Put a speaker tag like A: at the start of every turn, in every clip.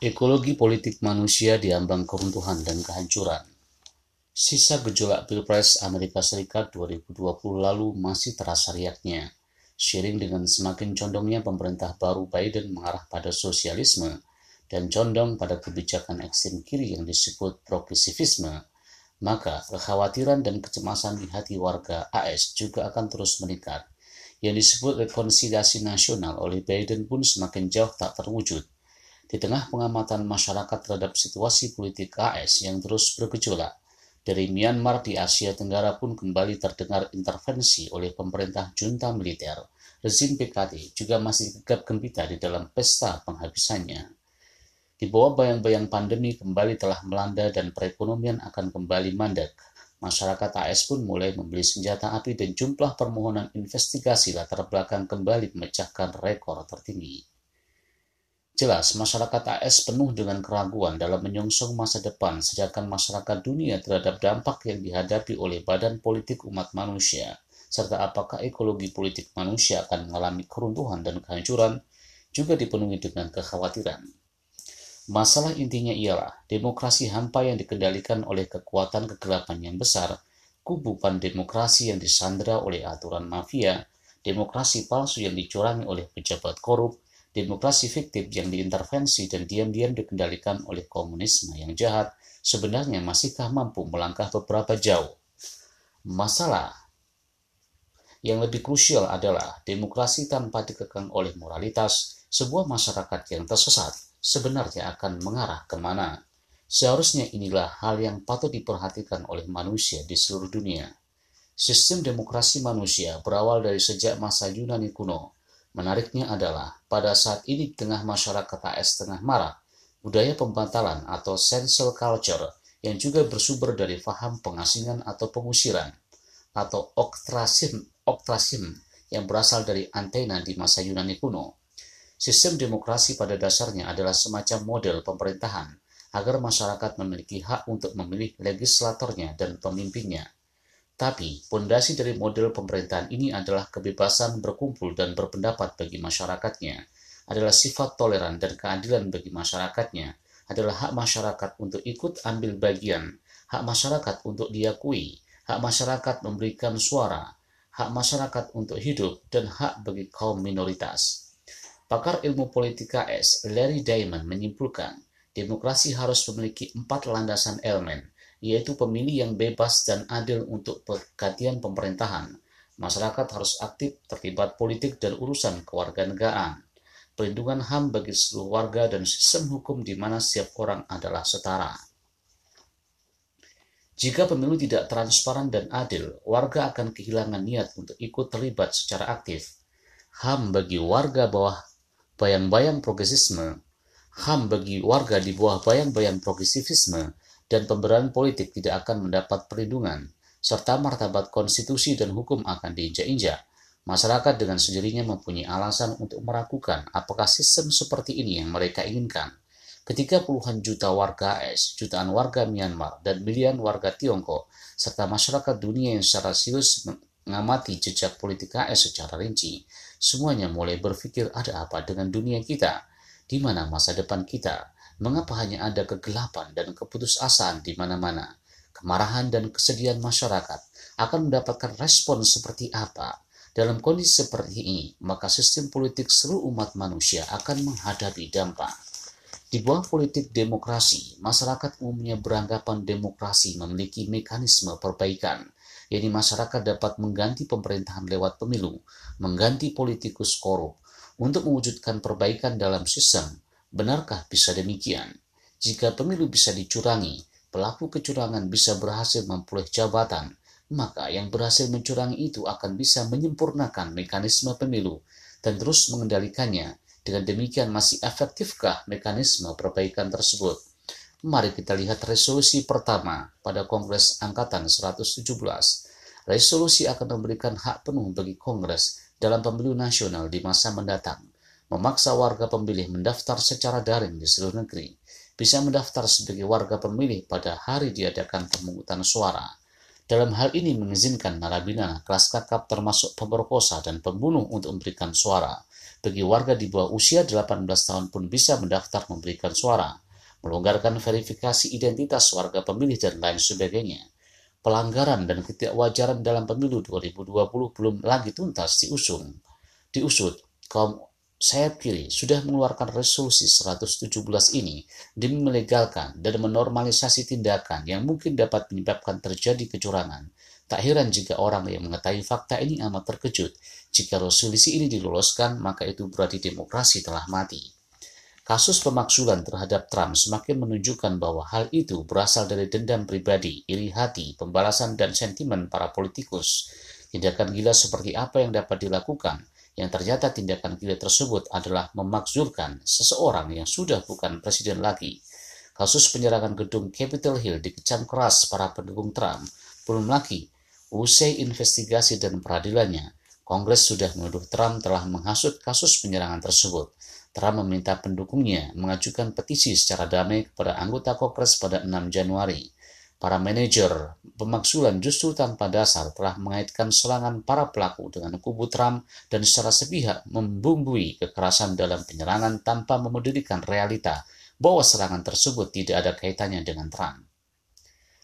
A: Ekologi politik manusia diambang keruntuhan dan kehancuran. Sisa gejolak Pilpres Amerika Serikat 2020 lalu masih terasa riaknya. Seiring dengan semakin condongnya pemerintah baru Biden mengarah pada sosialisme dan condong pada kebijakan ekstrem kiri yang disebut progresivisme, maka kekhawatiran dan kecemasan di hati warga AS juga akan terus meningkat. Yang disebut rekonsiliasi nasional oleh Biden pun semakin jauh tak terwujud di tengah pengamatan masyarakat terhadap situasi politik AS yang terus bergejolak, dari Myanmar di Asia Tenggara pun kembali terdengar intervensi oleh pemerintah junta militer. Rezim PKT juga masih gegap gempita di dalam pesta penghabisannya. Di bawah bayang-bayang pandemi kembali telah melanda dan perekonomian akan kembali mandek. Masyarakat AS pun mulai membeli senjata api dan jumlah permohonan investigasi latar belakang kembali memecahkan rekor tertinggi. Jelas, masyarakat AS penuh dengan keraguan dalam menyongsong masa depan, sedangkan masyarakat dunia terhadap dampak yang dihadapi oleh badan politik umat manusia, serta apakah ekologi politik manusia akan mengalami keruntuhan dan kehancuran, juga dipenuhi dengan kekhawatiran. Masalah intinya ialah demokrasi hampa yang dikendalikan oleh kekuatan kegelapan yang besar, kubu pandemokrasi yang disandera oleh aturan mafia, demokrasi palsu yang dicurangi oleh pejabat korup, Demokrasi fiktif yang diintervensi dan diam-diam dikendalikan oleh komunisme yang jahat sebenarnya masihkah mampu melangkah beberapa jauh? Masalah yang lebih krusial adalah demokrasi tanpa dikekang oleh moralitas, sebuah masyarakat yang tersesat sebenarnya akan mengarah ke mana. Seharusnya inilah hal yang patut diperhatikan oleh manusia di seluruh dunia. Sistem demokrasi manusia berawal dari sejak masa Yunani kuno, Menariknya adalah, pada saat ini tengah masyarakat AS tengah marah, budaya pembatalan atau cancel culture yang juga bersumber dari faham pengasingan atau pengusiran, atau oktrasim, oktrasim yang berasal dari antena di masa Yunani kuno. Sistem demokrasi pada dasarnya adalah semacam model pemerintahan agar masyarakat memiliki hak untuk memilih legislatornya dan pemimpinnya tapi, pondasi dari model pemerintahan ini adalah kebebasan berkumpul dan berpendapat bagi masyarakatnya, adalah sifat toleran dan keadilan bagi masyarakatnya, adalah hak masyarakat untuk ikut ambil bagian, hak masyarakat untuk diakui, hak masyarakat memberikan suara, hak masyarakat untuk hidup, dan hak bagi kaum minoritas. Pakar ilmu politika S. Larry Diamond menyimpulkan, demokrasi harus memiliki empat landasan elemen, yaitu pemilih yang bebas dan adil untuk pergantian pemerintahan. Masyarakat harus aktif terlibat politik dan urusan kewarganegaraan. Perlindungan HAM bagi seluruh warga dan sistem hukum di mana setiap orang adalah setara. Jika pemilu tidak transparan dan adil, warga akan kehilangan niat untuk ikut terlibat secara aktif. HAM bagi warga bawah bayang-bayang progresisme, HAM bagi warga di bawah bayang-bayang progresivisme dan pemberian politik tidak akan mendapat perlindungan, serta martabat konstitusi dan hukum akan diinjak-injak. Masyarakat dengan sendirinya mempunyai alasan untuk meragukan apakah sistem seperti ini yang mereka inginkan. Ketika puluhan juta warga AS, jutaan warga Myanmar, dan miliaran warga Tiongkok, serta masyarakat dunia yang secara serius mengamati jejak politik AS secara rinci, semuanya mulai berpikir ada apa dengan dunia kita, di mana masa depan kita, Mengapa hanya ada kegelapan dan keputusasaan di mana-mana? Kemarahan dan kesedihan masyarakat akan mendapatkan respon seperti apa? Dalam kondisi seperti ini, maka sistem politik seluruh umat manusia akan menghadapi dampak. Di bawah politik demokrasi, masyarakat umumnya beranggapan demokrasi memiliki mekanisme perbaikan, yakni masyarakat dapat mengganti pemerintahan lewat pemilu, mengganti politikus korup, untuk mewujudkan perbaikan dalam sistem Benarkah bisa demikian? Jika pemilu bisa dicurangi, pelaku kecurangan bisa berhasil memperoleh jabatan, maka yang berhasil mencurangi itu akan bisa menyempurnakan mekanisme pemilu dan terus mengendalikannya. Dengan demikian masih efektifkah mekanisme perbaikan tersebut? Mari kita lihat resolusi pertama pada Kongres Angkatan 117. Resolusi akan memberikan hak penuh bagi Kongres dalam pemilu nasional di masa mendatang memaksa warga pemilih mendaftar secara daring di seluruh negeri, bisa mendaftar sebagai warga pemilih pada hari diadakan pemungutan suara. Dalam hal ini mengizinkan narapidana kelas kakap termasuk pemerkosa dan pembunuh untuk memberikan suara, bagi warga di bawah usia 18 tahun pun bisa mendaftar memberikan suara, melonggarkan verifikasi identitas warga pemilih dan lain sebagainya. Pelanggaran dan ketidakwajaran dalam pemilu 2020 belum lagi tuntas diusung. Diusut, kaum sayap kiri sudah mengeluarkan resolusi 117 ini demi melegalkan dan menormalisasi tindakan yang mungkin dapat menyebabkan terjadi kecurangan. Tak heran jika orang yang mengetahui fakta ini amat terkejut. Jika resolusi ini diloloskan, maka itu berarti demokrasi telah mati. Kasus pemaksulan terhadap Trump semakin menunjukkan bahwa hal itu berasal dari dendam pribadi, iri hati, pembalasan, dan sentimen para politikus. Tindakan gila seperti apa yang dapat dilakukan yang ternyata tindakan gila tersebut adalah memakzulkan seseorang yang sudah bukan presiden lagi. Kasus penyerangan gedung Capitol Hill dikecam keras para pendukung Trump. Belum lagi, usai investigasi dan peradilannya, Kongres sudah menuduh Trump telah menghasut kasus penyerangan tersebut. Trump meminta pendukungnya mengajukan petisi secara damai kepada anggota Kongres pada 6 Januari. Para manajer pemaksulan justru tanpa dasar telah mengaitkan serangan para pelaku dengan kubu Trump dan secara sepihak membumbui kekerasan dalam penyerangan tanpa memedulikan realita bahwa serangan tersebut tidak ada kaitannya dengan Trump.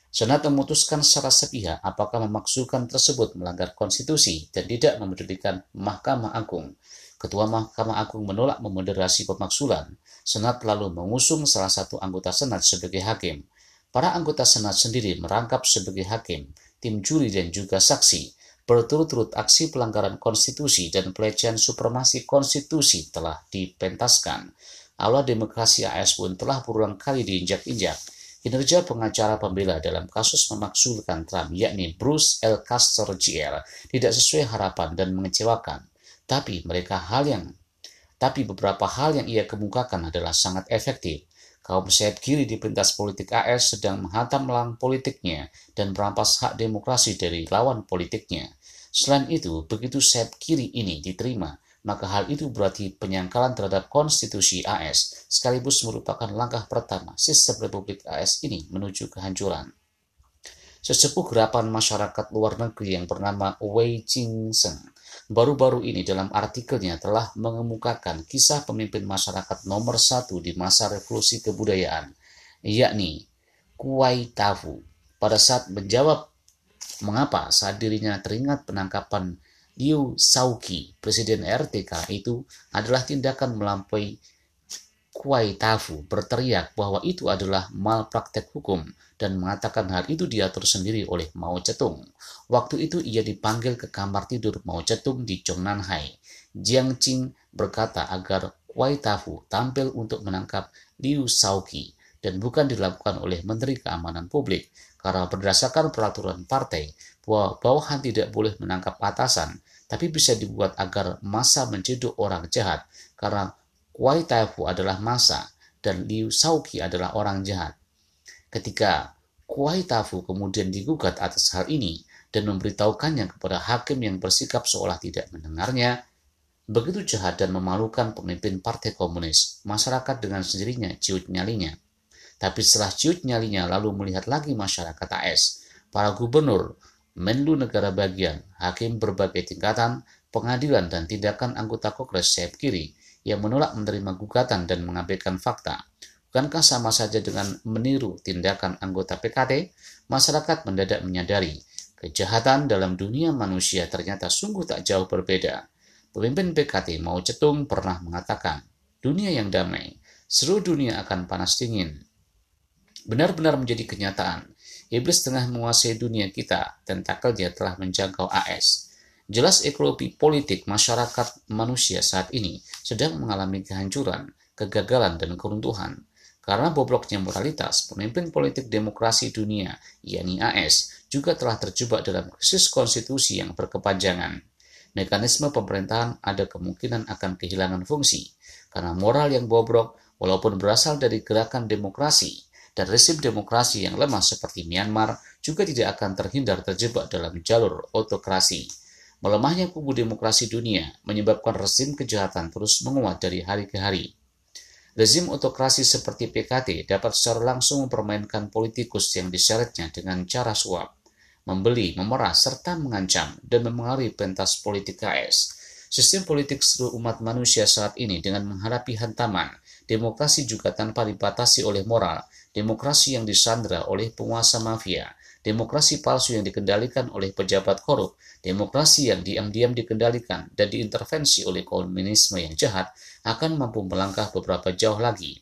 A: Senat memutuskan secara sepihak apakah memaksukan tersebut melanggar konstitusi dan tidak memedulikan Mahkamah Agung. Ketua Mahkamah Agung menolak memoderasi pemaksulan. Senat lalu mengusung salah satu anggota Senat sebagai hakim. Para anggota Senat sendiri merangkap sebagai hakim, tim juri dan juga saksi. Berturut-turut aksi pelanggaran konstitusi dan pelecehan supremasi konstitusi telah dipentaskan. Aula demokrasi AS pun telah berulang kali diinjak-injak. Kinerja pengacara pembela dalam kasus memaksulkan Trump, yakni Bruce L. Castor Jr., tidak sesuai harapan dan mengecewakan. Tapi mereka hal yang tapi beberapa hal yang ia kemukakan adalah sangat efektif kaum sayap kiri di pentas politik AS sedang menghantam melang politiknya dan merampas hak demokrasi dari lawan politiknya. Selain itu, begitu sayap kiri ini diterima, maka hal itu berarti penyangkalan terhadap konstitusi AS, sekaligus merupakan langkah pertama sistem Republik AS ini menuju kehancuran. Sesepuh gerapan masyarakat luar negeri yang bernama Wei Jingsheng baru-baru ini dalam artikelnya telah mengemukakan kisah pemimpin masyarakat nomor satu di masa revolusi kebudayaan, yakni Kuai Tafu. Pada saat menjawab mengapa saat dirinya teringat penangkapan Liu Shaoqi, presiden RTK itu adalah tindakan melampaui Kuai Tafu berteriak bahwa itu adalah malpraktek hukum dan mengatakan hal itu diatur sendiri oleh Mao Zedong. Waktu itu ia dipanggil ke kamar tidur Mao Zedong di Zhongnanhai. Jiang Qing berkata agar Kuai Tafu tampil untuk menangkap Liu Shaoqi dan bukan dilakukan oleh Menteri Keamanan Publik karena berdasarkan peraturan partai bahwa bawahan tidak boleh menangkap atasan tapi bisa dibuat agar masa menciduk orang jahat karena Kuai Taifu adalah masa dan Liu Shaoqi adalah orang jahat. Ketika Kuai Tafu kemudian digugat atas hal ini dan memberitahukannya kepada hakim yang bersikap seolah tidak mendengarnya, begitu jahat dan memalukan pemimpin partai komunis, masyarakat dengan sendirinya ciut nyalinya. Tapi setelah ciut nyalinya lalu melihat lagi masyarakat AS, para gubernur, menlu negara bagian, hakim berbagai tingkatan, pengadilan dan tindakan anggota Kongres sayap kiri yang menolak menerima gugatan dan mengabaikan fakta. Bukankah sama saja dengan meniru tindakan anggota PKT? Masyarakat mendadak menyadari kejahatan dalam dunia manusia ternyata sungguh tak jauh berbeda. Pemimpin PKT Mao Cetung pernah mengatakan, dunia yang damai, seluruh dunia akan panas dingin. Benar-benar menjadi kenyataan, iblis tengah menguasai dunia kita, tentakelnya telah menjangkau AS. Jelas ekologi politik masyarakat manusia saat ini sedang mengalami kehancuran, kegagalan, dan keruntuhan. Karena bobroknya moralitas, pemimpin politik demokrasi dunia, yakni AS, juga telah terjebak dalam krisis konstitusi yang berkepanjangan. Mekanisme pemerintahan ada kemungkinan akan kehilangan fungsi, karena moral yang bobrok, walaupun berasal dari gerakan demokrasi, dan rezim demokrasi yang lemah seperti Myanmar juga tidak akan terhindar terjebak dalam jalur autokrasi. Melemahnya kubu demokrasi dunia menyebabkan rezim kejahatan terus menguat dari hari ke hari. Rezim otokrasi seperti PKT dapat secara langsung mempermainkan politikus yang diseretnya dengan cara suap, membeli, memerah, serta mengancam dan memengaruhi pentas politik KS. Sistem politik seluruh umat manusia saat ini dengan menghadapi hantaman, demokrasi juga tanpa dibatasi oleh moral, demokrasi yang disandra oleh penguasa mafia, demokrasi palsu yang dikendalikan oleh pejabat korup, demokrasi yang diam-diam dikendalikan dan diintervensi oleh komunisme yang jahat akan mampu melangkah beberapa jauh lagi.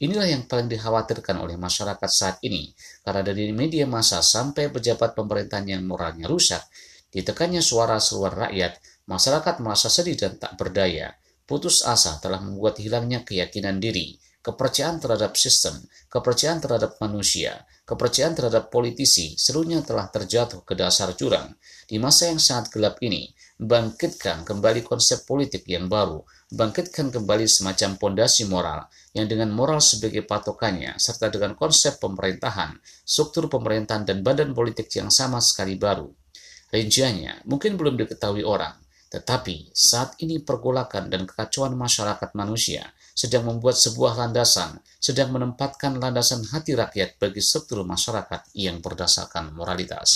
A: Inilah yang paling dikhawatirkan oleh masyarakat saat ini, karena dari media massa sampai pejabat pemerintahan yang moralnya rusak, ditekannya suara seluar rakyat, Masyarakat merasa sedih dan tak berdaya. Putus asa telah membuat hilangnya keyakinan diri, kepercayaan terhadap sistem, kepercayaan terhadap manusia, kepercayaan terhadap politisi seluruhnya telah terjatuh ke dasar jurang. Di masa yang sangat gelap ini, bangkitkan kembali konsep politik yang baru, bangkitkan kembali semacam pondasi moral yang dengan moral sebagai patokannya, serta dengan konsep pemerintahan, struktur pemerintahan dan badan politik yang sama sekali baru. Rinciannya mungkin belum diketahui orang, tetapi saat ini pergolakan dan kekacauan masyarakat manusia sedang membuat sebuah landasan, sedang menempatkan landasan hati rakyat bagi struktur masyarakat yang berdasarkan moralitas.